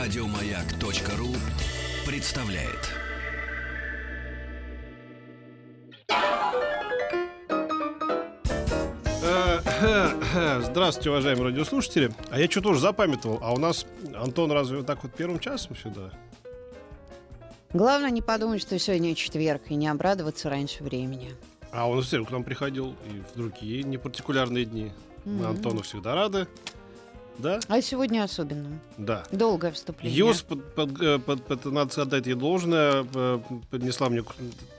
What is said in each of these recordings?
Радиомаяк.ру представляет. Э, Здравствуйте, уважаемые радиослушатели. А я что тоже запамятовал. А у нас Антон разве вот так вот первым часом сюда? Главное не подумать, что сегодня четверг, и не обрадоваться раньше времени. А он все к нам приходил и в другие непартикулярные дни. Мы Мгм. Антону всегда рады. Да? А сегодня особенно. Да. Долгое вступление. Юс, под, под- э, под- под- надо отдать ей должное, э, поднесла мне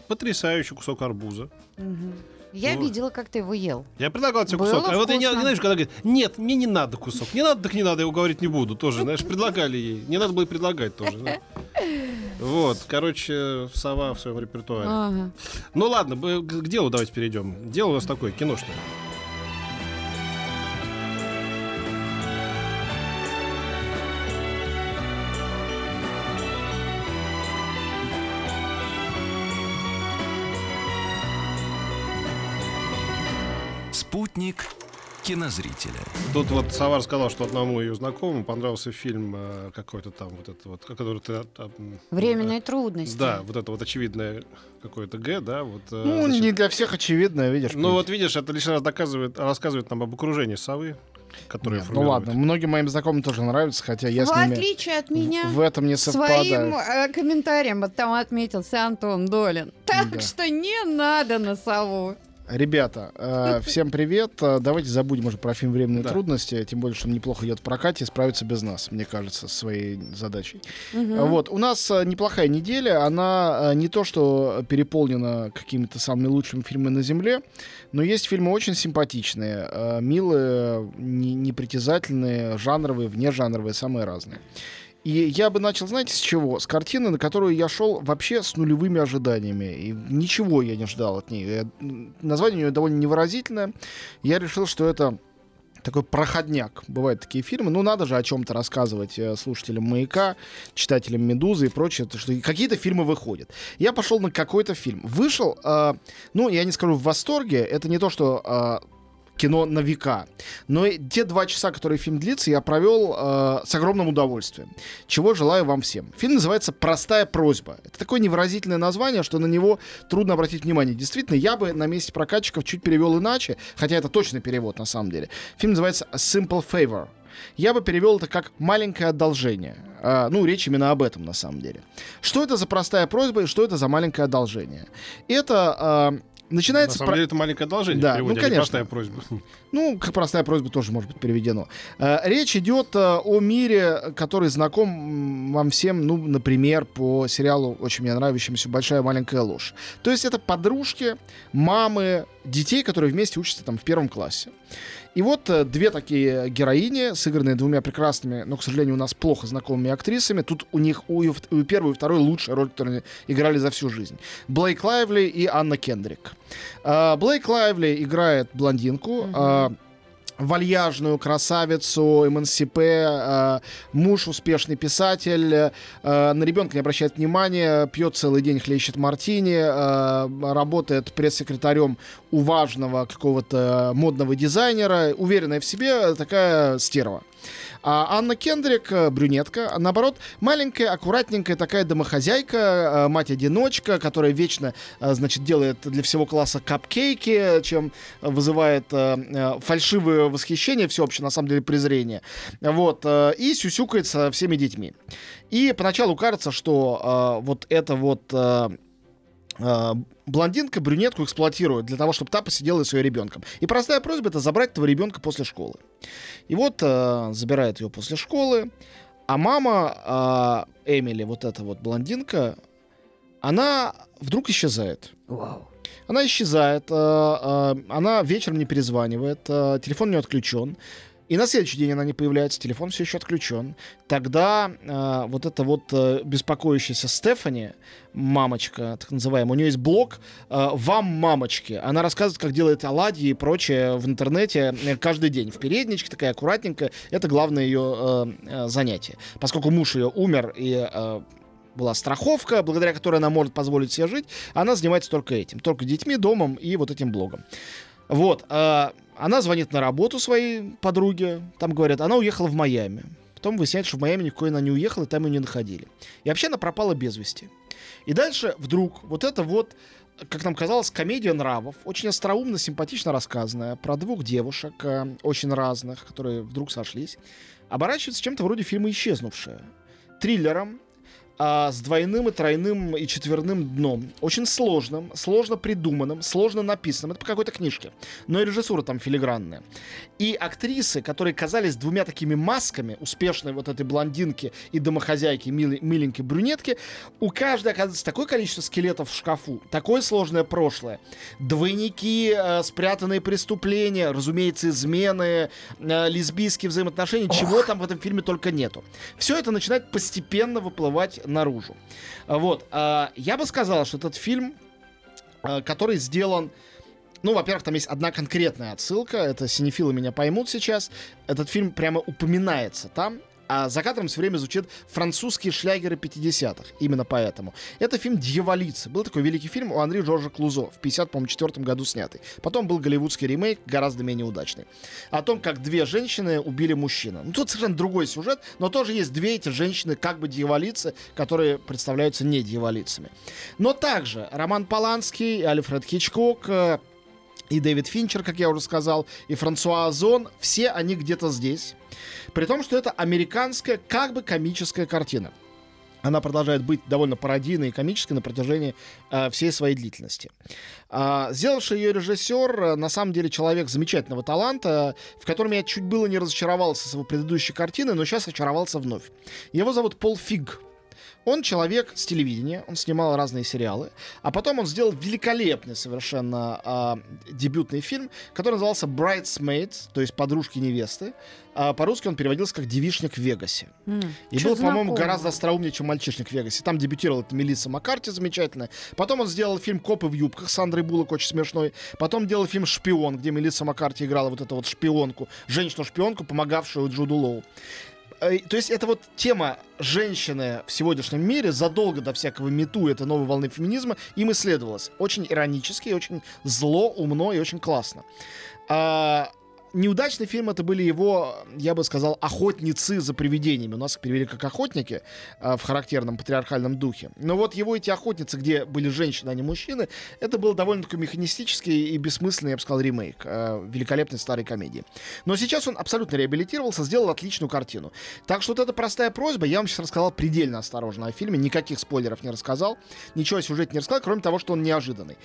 потрясающий кусок арбуза. Мгм. Я Ну. видела, как ты его ел. Я предлагал тебе Было кусок. А вот я не, вкусно. знаешь, когда говорит, нет, мне не надо кусок. Не надо, так не надо, я его говорить не буду. Тоже, знаешь, предлагали ей. Не надо было и предлагать тоже. да. Вот, короче, сова в своем репертуаре. Ага. Ну ладно, к делу давайте перейдем. Дело у нас такое, киношное. Спутник кинозрителя. Тут вот Савар сказал, что одному ее знакомому понравился фильм э, какой-то там, вот это вот, который ты... а, Временные э, трудности. Да, вот это вот очевидное какое-то Г, да, вот. э, Ну, значит, не для всех очевидно, видишь. Ну вот видишь, это лишь раз доказывает, рассказывает нам об окружении совы, которое Нет, ну ладно, многим моим знакомым тоже нравится, хотя я в с ними отличие от меня, в этом не своим совпадаю. э, комментарием вот там отметился Антон Долин. Так Да. что не надо на сову. Ребята, э, всем привет. Э, Давайте забудем уже про фильм «Временные Да. трудности», тем более, что он неплохо идет в прокате и справится без нас, мне кажется, со своей задачей. Мгм. Вот, у нас э, неплохая неделя, она не то, что переполнена какими-то самыми лучшими фильмами на Земле, но есть фильмы очень симпатичные, милые, не- непритязательные, жанровые, внежанровые, самые разные. И я бы начал, знаете, с чего? С картины, на которую я шел вообще с нулевыми ожиданиями. И ничего я не ждал от нее. Название у нее довольно невыразительное. Я решил, что это такой проходняк. Бывают такие фильмы. Ну, надо же о чем-то рассказывать э, слушателям «Маяка», читателям «Медузы» и прочее. то, что какие-то фильмы выходят. Я пошел на какой-то фильм. Вышел, э, ну, я не скажу в восторге. Это не то, что э, кино на века. Но те два часа, которые фильм длится, я провел э, с огромным удовольствием. Чего желаю вам всем. Фильм называется «Простая просьба». Это такое невыразительное название, что на него трудно обратить внимание. Действительно, я бы на месте прокатчиков чуть перевел иначе, хотя это точно перевод на самом деле. Фильм называется «A Simple Favor». Я бы перевел это как «маленькое одолжение». А, ну, речь именно об этом на самом деле. Что это за простая просьба и что это за маленькое одолжение? Это а, На начинается... самом про- деле это маленькое одолжение Да, переводе, ну, а не конечно. простая просьба. Ну, как простая просьба тоже может быть переведено. Э, Речь идет э, о мире, который знаком вам всем, ну, например, по сериалу очень мне нравящемуся «Большая маленькая ложь». То есть это подружки, мамы, детей, которые вместе учатся там в первом классе. И вот э, две такие героини, сыгранные двумя прекрасными, но, к сожалению, у нас плохо знакомыми актрисами. Тут у них у, у первой и второй лучшая роль, которую они играли за всю жизнь. Блейк Лайвли и Анна Кендрик. А, Блейк Лайвли играет блондинку. а, вальяжную красавицу, эмансипе, э, муж успешный писатель, э, на ребенка не обращает внимания, пьет целый день, хлещет мартини, э, работает пресс-секретарем у важного какого-то модного дизайнера, уверенная в себе такая стерва. А Анна Кендрик, э, брюнетка, наоборот, маленькая, аккуратненькая такая домохозяйка, э, мать-одиночка, которая вечно, э, значит, делает для всего класса капкейки, чем вызывает фальшивое восхищение, всеобщее, на самом деле, презрение. Вот, и сюсюкает со всеми детьми. И поначалу кажется, что вот это вот... э, блондинка брюнетку эксплуатирует для того, чтобы та посидела с ее ребенком. И простая просьба это забрать этого ребенка после школы. И вот э, забирает ее после школы, а мама э, Эмили, вот эта вот блондинка, она вдруг исчезает. Вау. Она исчезает, э, э, она вечером не перезванивает, э, телефон у нее отключен. И на следующий день она не появляется, телефон все еще отключен. Тогда э, вот эта вот э, беспокоящаяся Стефани, мамочка, так называемая, у нее есть блог э, «Вам, мамочки». Она рассказывает, как делает оладьи и прочее в интернете э, каждый день. В передничке такая аккуратненькая. Это главное ее э, э, занятие. Поскольку муж ее умер и э, была страховка, благодаря которой она может позволить себе жить, она занимается только этим. Только детьми, домом и вот этим блогом. Вот. э, она звонит на работу своей подруге. Там говорят, она уехала в Майами. Потом выясняется, что в Майами никакой она не уехала, и там ее не находили. И вообще она пропала без вести. И дальше вдруг вот это вот как нам казалось, комедия нравов, очень остроумно, симпатично рассказанная, про двух девушек, э, очень разных, которые вдруг сошлись, оборачивается чем-то вроде фильма «Исчезнувшая». Триллером, а, с двойным и тройным и четверным дном. Очень сложным, сложно придуманным, сложно написанным. Это по какой-то книжке. Но и режиссура там филигранная. И актрисы, которые казались двумя такими масками, успешной вот этой блондинки и домохозяйки, мили, миленькой брюнетки, у каждой оказывается такое количество скелетов в шкафу, такое сложное прошлое. Двойники, э, спрятанные преступления, разумеется, измены, э, лесбийские взаимоотношения, Ох. чего там в этом фильме только нету. Все это начинает постепенно выплывать наружу. Вот. А, я бы сказал, что этот фильм, а, который сделан ну, во-первых, там есть одна конкретная отсылка, это синефилы меня поймут сейчас. Этот фильм прямо упоминается там, а за кадром все время звучит французские шлягеры 50-х. Именно поэтому. Это фильм «Дьяволицы». Был такой великий фильм у Андре Жоржа Клузо в 54 году снятый. Потом был голливудский ремейк, гораздо менее удачный. О том, как две женщины убили мужчину. Ну, тут совершенно другой сюжет, но тоже есть две эти женщины, как бы дьяволицы, которые представляются не дьяволицами. Но также Роман Поланский, Альфред Хичкок, э, и Дэвид Финчер, как я уже сказал, и Франсуа Озон, все они где-то здесь. При том, что это американская, как бы комическая картина. Она продолжает быть довольно пародийной и комической на протяжении э, всей своей длительности. Э, сделавший ее режиссер, на самом деле, человек замечательного таланта, в котором я чуть было не разочаровался с его предыдущей картины, но сейчас очаровался вновь. Его зовут Пол Фиг. Он человек с телевидения, он снимал разные сериалы, а потом он сделал великолепный совершенно э, дебютный фильм, который назывался «Bridesmaid», то есть «Подружки невесты». А по-русски он переводился как «Девишник в Вегасе». Mm, и был, по-моему, гораздо остроумнее, чем «Мальчишник в Вегасе». Там дебютировала Мелисса Маккарти замечательная. Потом он сделал фильм «Копы в юбках» с Андрей Буллок, очень смешной. Потом делал фильм «Шпион», где Мелисса Маккарти играла вот эту вот шпионку, женщину-шпионку, помогавшую Джуду Лоу. Э, то есть это вот тема женщины в сегодняшнем мире задолго до всякого мету этой новой волны феминизма им исследовалась. Очень иронически, очень зло, умно и очень классно. А, неудачный фильм это были его, я бы сказал, охотницы за привидениями. У нас их перевели как охотники э, в характерном патриархальном духе. Но вот его эти охотницы, где были женщины, а не мужчины, это был довольно такой механистический и бессмысленный, я бы сказал, ремейк э, великолепной старой комедии. Но сейчас он абсолютно реабилитировался, сделал отличную картину. Так что вот эта простая просьба, я вам сейчас рассказал предельно осторожно о фильме, никаких спойлеров не рассказал, ничего о сюжете не рассказал, кроме того, что он неожиданный.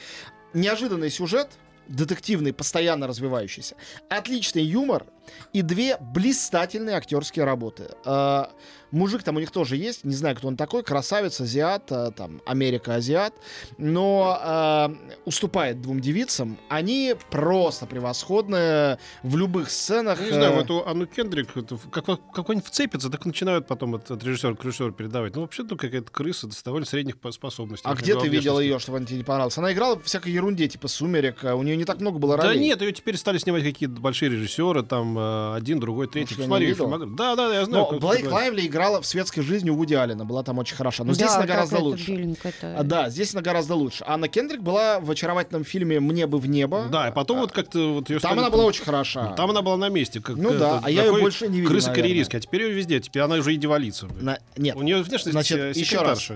Неожиданный сюжет, детективный, постоянно развивающийся. Отличный юмор и две блистательные актерские работы. А, Мужик там у них тоже есть, не знаю, кто он такой, красавец, азиат, а, там, Америка-азиат, но э, уступает двум девицам. Они просто превосходные в любых сценах. Ну, не знаю, в эту Анну Кендрик, как, как они вцепятся, так начинают потом от, от режиссера к режиссеру передавать. Ну, вообще, ну, какая-то крыса довольно средних способностей. А где ты видела ее, чтобы она тебе не понравилась? Она играла в всякой ерунде, типа «Сумерек», у нее не так много было ролей. Да нет, ее теперь стали снимать какие-то большие режиссеры, там, э, один, другой, третий. Может, Посмотри, фильм. Да, да, я знаю. Но Блейк Лайвли играла в светской жизни у Вуди Аллена, была там очень хороша. Но да, здесь она гораздо лучше. А, да, здесь она гораздо лучше. Анна Кендрик была в очаровательном фильме «Мне бы в небо». Да, и потом а, вот как-то вот ее Там стали... она была очень хороша. Там она была на месте. Как, ну да, а я ее больше не видел, Крыса-карьеристка, а теперь ее везде, теперь она уже и девалица. На... Нет. У нее внешность Значит, еще раз.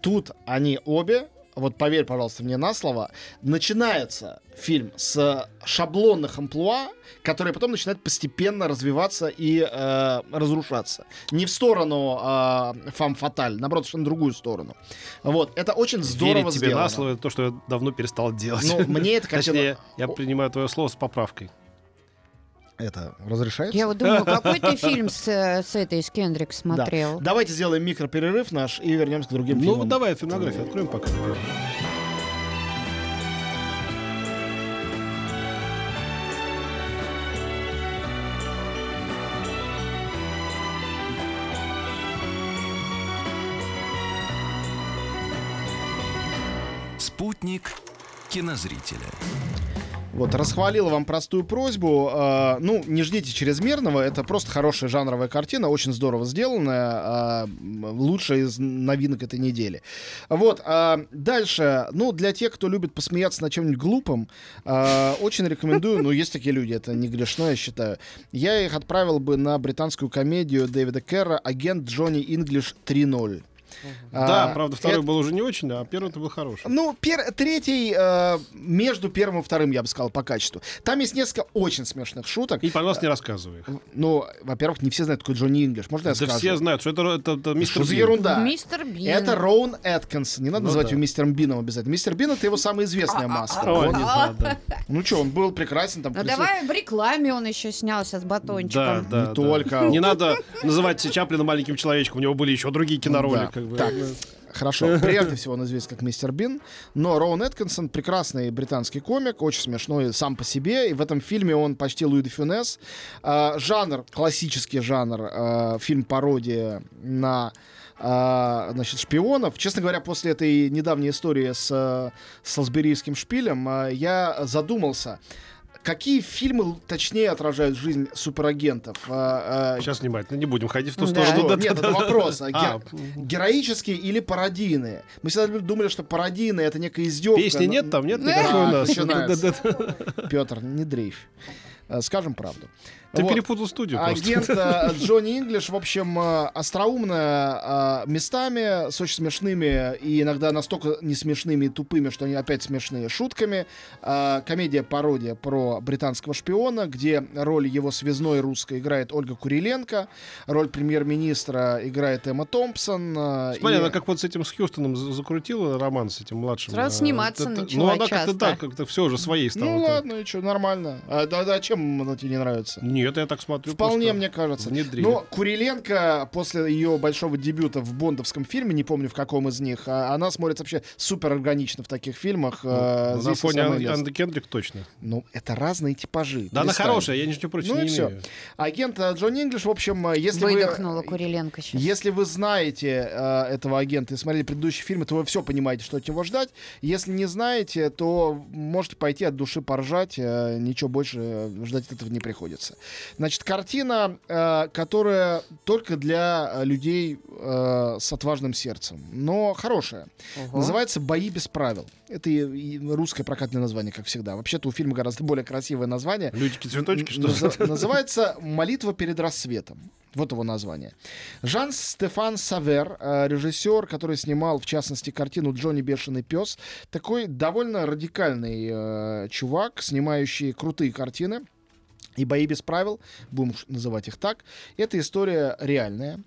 Тут они обе вот поверь, пожалуйста, мне на слово, начинается фильм с шаблонных амплуа, которые потом начинают постепенно развиваться и э, разрушаться. Не в сторону э, фам фаталь, наоборот, совершенно другую сторону. Вот, это очень здорово Верить тебе сделано. на слово, это то, что я давно перестал делать. Ну, мне это, конечно... Точнее, я принимаю твое слово с поправкой это разрешается? Я вот думаю, какой ты фильм с, с этой, с Кендрик смотрел? Да. Давайте сделаем микроперерыв наш и вернемся к другим ну, фильмам. Ну, давай фильмографию откроем пока. Спутник кинозрителя. Вот, расхвалил вам простую просьбу. Э, ну, не ждите чрезмерного. Это просто хорошая жанровая картина, очень здорово сделанная. Э, лучшая из новинок этой недели. Вот, э, дальше. Ну, для тех, кто любит посмеяться над чем-нибудь глупым, э, очень рекомендую. Ну, есть такие люди, это не грешно, я считаю. Я их отправил бы на британскую комедию Дэвида Керра «Агент Джонни Инглиш 3.0». Да, А, правда, второй это- был уже не очень, а первый-то был хороший. Ну, пер- третий э, между первым и вторым, я бы сказал, по качеству. Там есть несколько очень смешных шуток. И, пожалуйста, не рассказывай их. Ну, во-первых, не все знают, такой Джонни Инглиш. Можно я Да скажу? все знают, что это, это, это мистер Что за Бин. ерунда? Мистер Бин. Это Роун Эткинс. Не надо Ну называть да. его мистером Бином обязательно. Мистер Бин — это его самая известная маска. О, Вот. не надо. Ну что, он был прекрасен там. Ну давай в рекламе он еще снялся с батончиком. да, Не да. только. Не надо называть Чаплина маленьким человечком. У него были еще другие кинороли. Как бы. Так. Хорошо. Прежде всего он известен как мистер Бин. Но Роун Эткинсон прекрасный британский комик, очень смешной сам по себе. И в этом фильме он почти Луи де Фюнес. А, жанр, классический жанр, а, фильм-пародия на а, значит, шпионов. Честно говоря, после этой недавней истории с а, Солсберийским шпилем я задумался, какие фильмы точнее отражают жизнь суперагентов. А, а, Сейчас внимательно, не будем ходить в ту Да. сторону. что? Да, Нет, это вопрос. А, А, ге- Героические или пародийные? Мы всегда думали, что пародийные это некая издевка. Песни нет там, нет никакой у нас. Петр, не дрейфь. Э, Скажем правду. Ты Вот. перепутал студию просто. Агент э, Джонни Инглиш, в общем, э, остроумная местами, с очень смешными и иногда настолько не смешными и тупыми, что они опять смешные шутками. Комедия-пародия про британского шпиона, где роль его связной русской играет Ольга Куриленко, роль премьер-министра играет Эмма Томпсон. Смотри, и- она как вот с этим с Хьюстоном за- закрутила роман с этим младшим. Сразу сниматься это- начала Ну, она как-то так, как-то все уже своей стала. Ну ладно, и что, нормально. А, да, да, чем она тебе не нравится? Нет, я так смотрю. Вполне, мне кажется. внедрили. Но Куриленко после ее большого дебюта в бондовском фильме, не помню в каком из них, а, она смотрится вообще супер органично в таких фильмах. а, Ну, на здесь и фоне самое Ан- место. Анны Кендрик точно. Ну, это разные типажи. Да, она хорошая, я ничего против Ну и не всё. имею. Агент а, Джонни Инглиш, в общем, а, если Выдохнула вы... Куриленко сейчас. Если вы знаете э, этого агента и смотрели предыдущие фильмы, то вы все понимаете, что от него ждать. Если не знаете, то можете пойти от души поржать. э, ничего больше э, ждать этого не приходится. Значит, картина, э, которая только для людей э, с отважным сердцем, но хорошая. Ого. Называется «Бои без правил». Это и- и русское прокатное название, как всегда. Вообще-то у фильма гораздо более красивое название. Людики-цветочки, что ли? Наза- Называется «Молитва перед рассветом». Вот его название. Жан-Стефан Савер, э, режиссер, который снимал, в частности, картину «Джонни Бешеный пес», такой довольно радикальный э, чувак, снимающий крутые картины и «Бои без правил», будем называть их так. Это история реальная.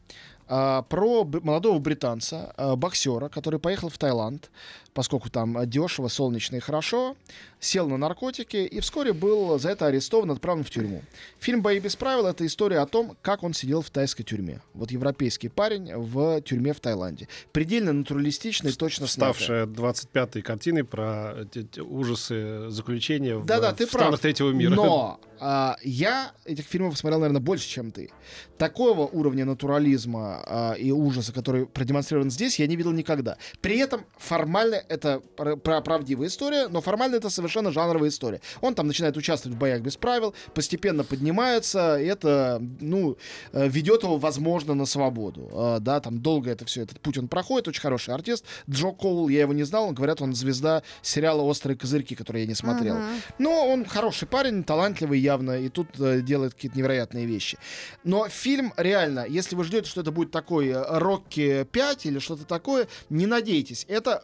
а, про молодого британца, а, боксера, который поехал в Таиланд, поскольку там дешево, солнечно и хорошо, сел на наркотики и вскоре был за это арестован, отправлен в тюрьму. Фильм «Бои без правил» — это история о том, как он сидел в тайской тюрьме. Вот европейский парень в тюрьме в Таиланде. Предельно натуралистичный, точно снятая. ставшая 25-й картиной про эти ужасы заключения в, Да-да, в ты странах прав. третьего мира. Но а, я этих фильмов смотрел, наверное, больше, чем ты. Такого уровня натурализма а, и ужаса, который продемонстрирован здесь, я не видел никогда. При этом формально это пр- про правдивая история, но формально это совершенно жанровая история. Он там начинает участвовать в боях без правил, постепенно поднимается, и это, ну, э, ведет его, возможно, на свободу. А, да, там долго это все, этот путь он проходит, очень хороший артист. Джо Коул, я его не знал, говорят, он звезда сериала «Острые козырьки», который я не смотрел. Ага. Но он хороший парень, талантливый явно, и тут э, делает какие-то невероятные вещи. Но фильм реально, если вы ждете, что это будет такой э, Рокки 5 или что-то такое, не надейтесь. Это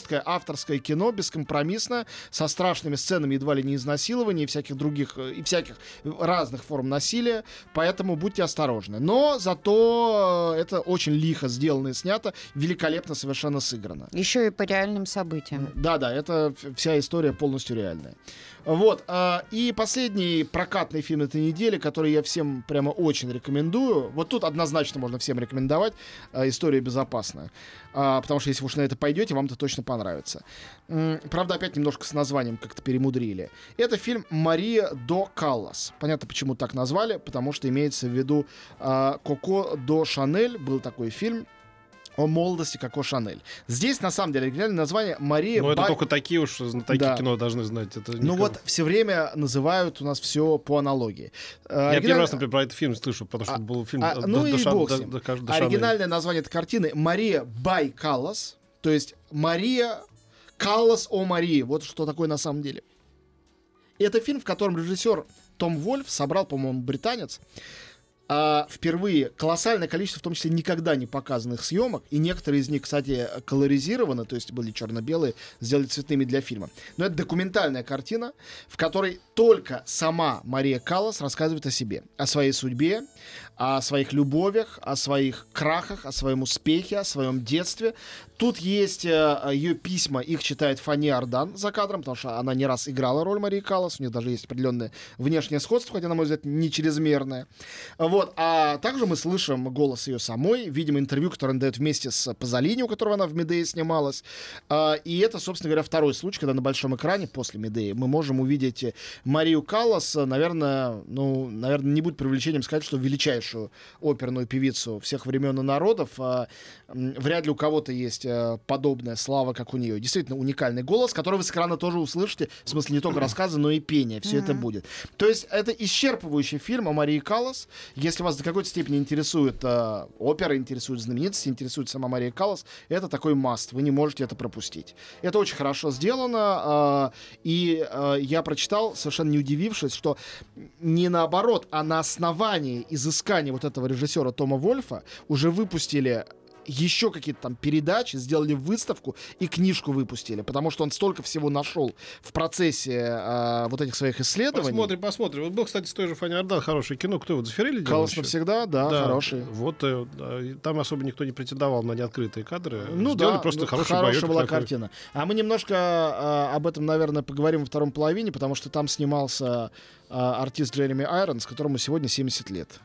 жесткое авторское кино, бескомпромиссное, со страшными сценами едва ли не изнасилований и всяких других, э, и всяких разных форм насилия, поэтому будьте осторожны. Но зато э, это очень лихо сделано и снято, великолепно совершенно сыграно. Еще и по реальным событиям. Да, да, это вся история полностью реальная. Вот. а, и последний прокатный фильм этой недели, который я всем прямо очень рекомендую. Вот тут однозначно можно всем рекомендовать. История безопасная. А, потому что если вы уж на это пойдете, вам это точно понравится. Правда, опять немножко с названием как-то перемудрили. Это фильм Мария до Каллас. Понятно, почему так назвали, потому что имеется в виду а, Коко до Шанель. Был такой фильм. о молодости Коко Шанель. Здесь, на самом деле, оригинальное название Мария Ну, это Бай- только такие уж знатоки Да. кино должны знать. Это Ну никому. вот все время называют у нас все по аналогии. Э, Я оригиналь- первый раз, например, про этот фильм слышу, потому что А, был фильм а, э, ну до- и до бог до- до до. Оригинальное название этой картины Мария Бай Каллас, то есть Мария Каллас о Марии. Вот что такое на самом деле. И это фильм, в котором режиссер Том Вольф собрал, по-моему, британец, а, впервые колоссальное количество, в том числе никогда не показанных съемок, и некоторые из них, кстати, колоризированы, то есть были черно-белые, сделали цветными для фильма. Но это документальная картина, в которой только сама Мария Каллас рассказывает о себе, о своей судьбе, о своих любовях, о своих крахах, о своем успехе, о своем детстве. Тут есть э, ее письма, их читает Фанни Ардан за кадром, потому что она не раз играла роль Марии Каллас, у них даже есть определенное внешнее сходство, хотя, на мой взгляд, не чрезмерное. Вот. А также мы слышим голос ее самой, видим интервью, которое она дает вместе с Пазолини, у которого она в Медее снималась. А, и это, собственно говоря, второй случай, когда на большом экране после Медеи мы можем увидеть Марию Каллас, наверное, ну, наверное, не будет привлечением сказать, что величайшую оперную певицу всех времен и народов. А, вряд ли у кого-то есть э, подобная слава, как у нее. Действительно уникальный голос, который вы с экрана тоже услышите. В смысле не только рассказы, но и пение. Все это будет. То есть это исчерпывающий фильм о Марии Каллас. Если вас до какой-то степени интересует э, опера, интересует знаменитости, интересует сама Мария Каллас, это такой маст. Вы не можете это пропустить. Это очень хорошо сделано. э, и э, я прочитал, совершенно не удивившись, что не наоборот, а на основании изыскания вот этого режиссера Тома Вольфа уже выпустили еще какие-то там передачи, сделали выставку и книжку выпустили, потому что он столько всего нашел в процессе э, вот этих своих исследований. Посмотрим, посмотрим. Вот был, кстати, с той же Фанни Ардан хорошее кино. Кто его, Зафирели делал Каллас еще? навсегда, да, хороший. Вот э, да, там особо никто не претендовал на неоткрытые кадры. Ну Сделали да, просто ну, хороший хорошая была такой. картина. А мы немножко э, об этом, наверное, поговорим во втором половине, потому что там снимался э, артист Джереми Айронс, которому сегодня 70 лет.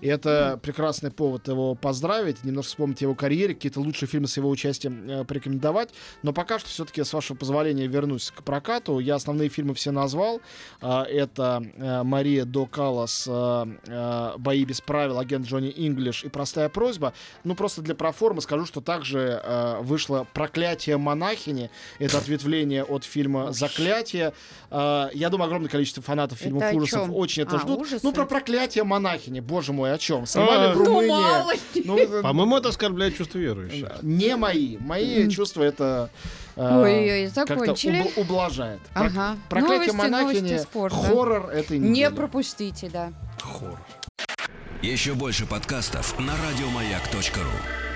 И это прекрасный повод его поздравить, немножко вспомнить его карьере, какие-то лучшие фильмы с его участием э, порекомендовать. Но пока что все-таки, с вашего позволения, вернусь к прокату. Я основные фильмы все назвал. А, это э, Мария до Каллас, э, э, Бои без правил, агент Джонни Инглиш и простая просьба. Ну, просто для проформы скажу, что также э, вышло Проклятие монахини. Это ответвление от фильма Заклятие. Э, я думаю, огромное количество фанатов фильмов ужасов очень это А, ждут. ужасы? Ну, про проклятие монахини, боже мой, о чем? Снимали А, в Ну, Румынии. Ну, это- По-моему, это оскорбляет чувство верующих. не мои. Мои чувства это э, Ой-ой, как-то закончили? убл- ублажает. Ага. Проклятие Новости, монахини, новости спорта. хоррор этой Не недели. пропустите, да. Хоррор. Еще больше подкастов на радиомаяк.ру.